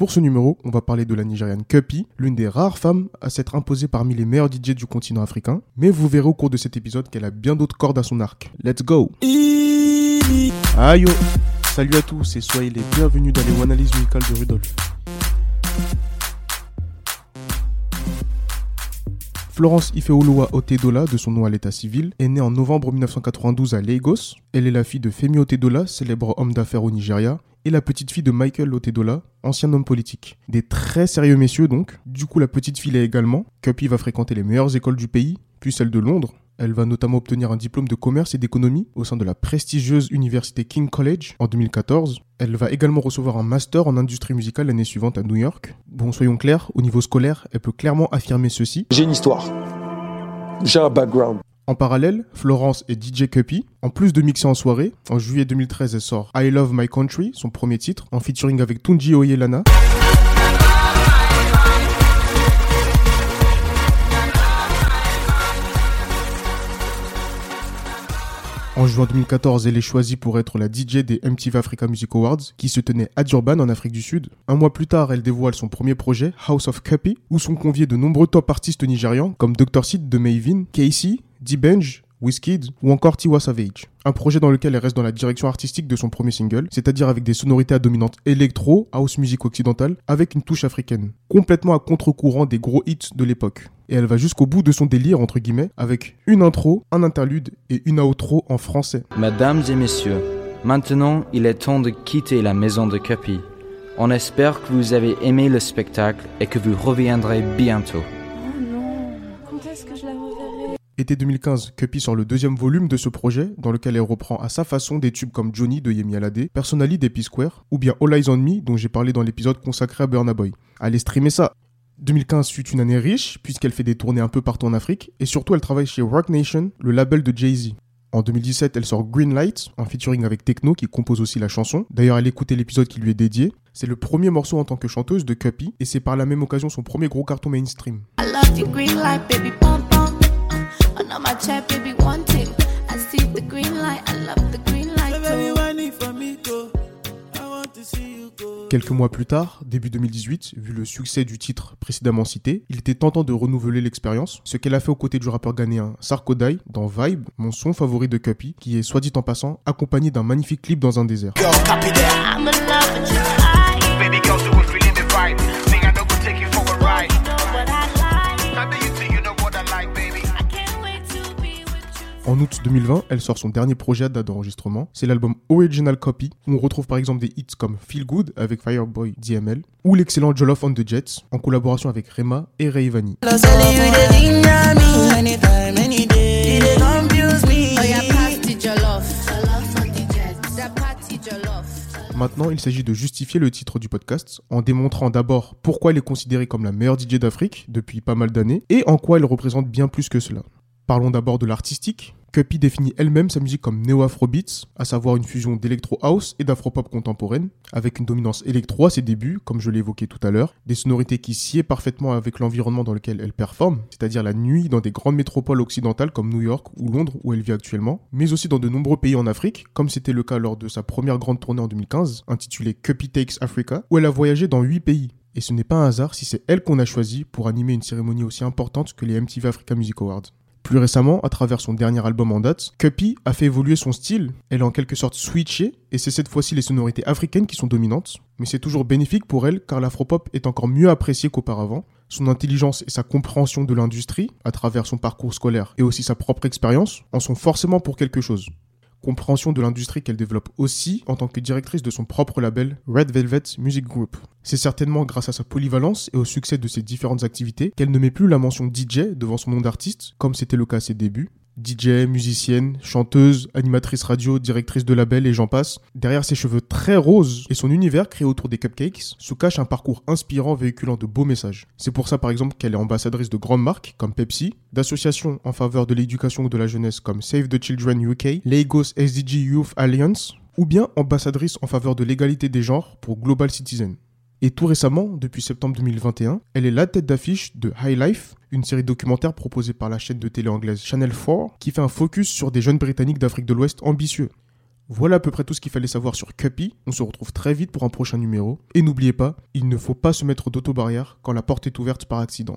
Pour ce numéro, on va parler de la Nigériane Cuppy, l'une des rares femmes à s'être imposée parmi les meilleurs DJ du continent africain. Mais vous verrez au cours de cet épisode qu'elle a bien d'autres cordes à son arc. Let's go Aïe Salut à tous et soyez les bienvenus dans les analyses musicales de Rudolf. Florence Ifeoluwa Otedola, de son nom à l'état civil, est née en novembre 1992 à Lagos. Elle est la fille de Femi Otedola, célèbre homme d'affaires au Nigeria, et la petite fille de Michael Otedola, ancien homme politique. Des très sérieux messieurs donc. Du coup, la petite fille est également. Cuppy va fréquenter les meilleures écoles du pays, puis celle de Londres. Elle va notamment obtenir un diplôme de commerce et d'économie au sein de la prestigieuse université King College en 2014. Elle va également recevoir un master en industrie musicale l'année suivante à New York. Bon, soyons clairs, au niveau scolaire, elle peut clairement affirmer ceci. J'ai une histoire. J'ai un background. En parallèle, Florence et DJ Cuppy. En plus de mixer en soirée, en juillet 2013, elle sort I Love My Country, son premier titre, en featuring avec Tunji Oyelana. En juin 2014, elle est choisie pour être la DJ des MTV Africa Music Awards, qui se tenaient à Durban, en Afrique du Sud. Un mois plus tard, elle dévoile son premier projet, House of Cuppy, où sont conviés de nombreux top artistes nigérians, comme Dr. Sid de Mavin, Casey, D-Benj, Wizkid ou encore Tiwa Savage. Un projet dans lequel elle reste dans la direction artistique de son premier single, c'est-à-dire avec des sonorités à dominante électro, house music occidentale, avec une touche africaine. Complètement à contre-courant des gros hits de l'époque. Et elle va jusqu'au bout de son délire, entre guillemets, avec une intro, un interlude et une outro en français. Mesdames et messieurs, maintenant il est temps de quitter la maison de Capi. On espère que vous avez aimé le spectacle et que vous reviendrez bientôt. Été 2015, Cuppy sort le deuxième volume de ce projet, dans lequel elle reprend à sa façon des tubes comme Johnny de Yemi Alade, Personally d'Epi Square, ou bien All Eyes on Me, dont j'ai parlé dans l'épisode consacré à Burna Boy. Allez streamer ça 2015 fut une année riche, puisqu'elle fait des tournées un peu partout en Afrique, et surtout elle travaille chez Rock Nation, le label de Jay-Z. En 2017, elle sort Green Light, en featuring avec Techno, qui compose aussi la chanson. D'ailleurs, elle écoutait l'épisode qui lui est dédié. C'est le premier morceau en tant que chanteuse de Cuppy, et c'est par la même occasion son premier gros carton mainstream. Quelques mois plus tard, début 2018, vu le succès du titre précédemment cité, il était tentant de renouveler l'expérience, ce qu'elle a fait aux côtés du rappeur ghanéen Sarkodai dans Vibe, mon son favori de Cuppy, qui est soit dit en passant accompagné d'un magnifique clip dans un désert. En août 2020, elle sort son dernier projet à date d'enregistrement. C'est l'album Original Copy, où on retrouve par exemple des hits comme Feel Good avec Fireboy DML, ou l'excellent Jollof on the Jets, en collaboration avec Rema et Rayvani. Maintenant, il s'agit de justifier le titre du podcast en démontrant d'abord pourquoi elle est considérée comme la meilleure DJ d'Afrique depuis pas mal d'années et en quoi elle représente bien plus que cela. Parlons d'abord de l'artistique. Cuppy définit elle-même sa musique comme néo-afrobeats, à savoir une fusion d'électro house et d'afropop contemporaine, avec une dominance électro à ses débuts, comme je l'ai évoqué tout à l'heure, des sonorités qui sied parfaitement avec l'environnement dans lequel elle performe, c'est-à-dire la nuit dans des grandes métropoles occidentales comme New York ou Londres où elle vit actuellement, mais aussi dans de nombreux pays en Afrique, comme c'était le cas lors de sa première grande tournée en 2015, intitulée Cuppy Takes Africa, où elle a voyagé dans 8 pays. Et ce n'est pas un hasard si c'est elle qu'on a choisi pour animer une cérémonie aussi importante que les MTV Africa Music Awards. Plus récemment, à travers son dernier album en date, Cuppy a fait évoluer son style. Elle a en quelque sorte switché, et c'est cette fois-ci les sonorités africaines qui sont dominantes. Mais c'est toujours bénéfique pour elle, car l'afropop est encore mieux apprécié qu'auparavant. Son intelligence et sa compréhension de l'industrie, à travers son parcours scolaire et aussi sa propre expérience, en sont forcément pour quelque chose compréhension de l'industrie qu'elle développe aussi en tant que directrice de son propre label Red Velvet Music Group. C'est certainement grâce à sa polyvalence et au succès de ses différentes activités qu'elle ne met plus la mention DJ devant son nom d'artiste, comme c'était le cas à ses débuts, DJ, musicienne, chanteuse, animatrice radio, directrice de label et j'en passe. Derrière ses cheveux très roses et son univers créé autour des cupcakes se cache un parcours inspirant véhiculant de beaux messages. C'est pour ça par exemple qu'elle est ambassadrice de grandes marques comme Pepsi, d'associations en faveur de l'éducation ou de la jeunesse comme Save the Children UK, Lagos SDG Youth Alliance, ou bien ambassadrice en faveur de l'égalité des genres pour Global Citizen. Et tout récemment, depuis septembre 2021, elle est la tête d'affiche de High Life, une série documentaire proposée par la chaîne de télé anglaise Channel 4, qui fait un focus sur des jeunes Britanniques d'Afrique de l'Ouest ambitieux. Voilà à peu près tout ce qu'il fallait savoir sur Cuppy. On se retrouve très vite pour un prochain numéro. Et n'oubliez pas, il ne faut pas se mettre d'autobarrière quand la porte est ouverte par accident.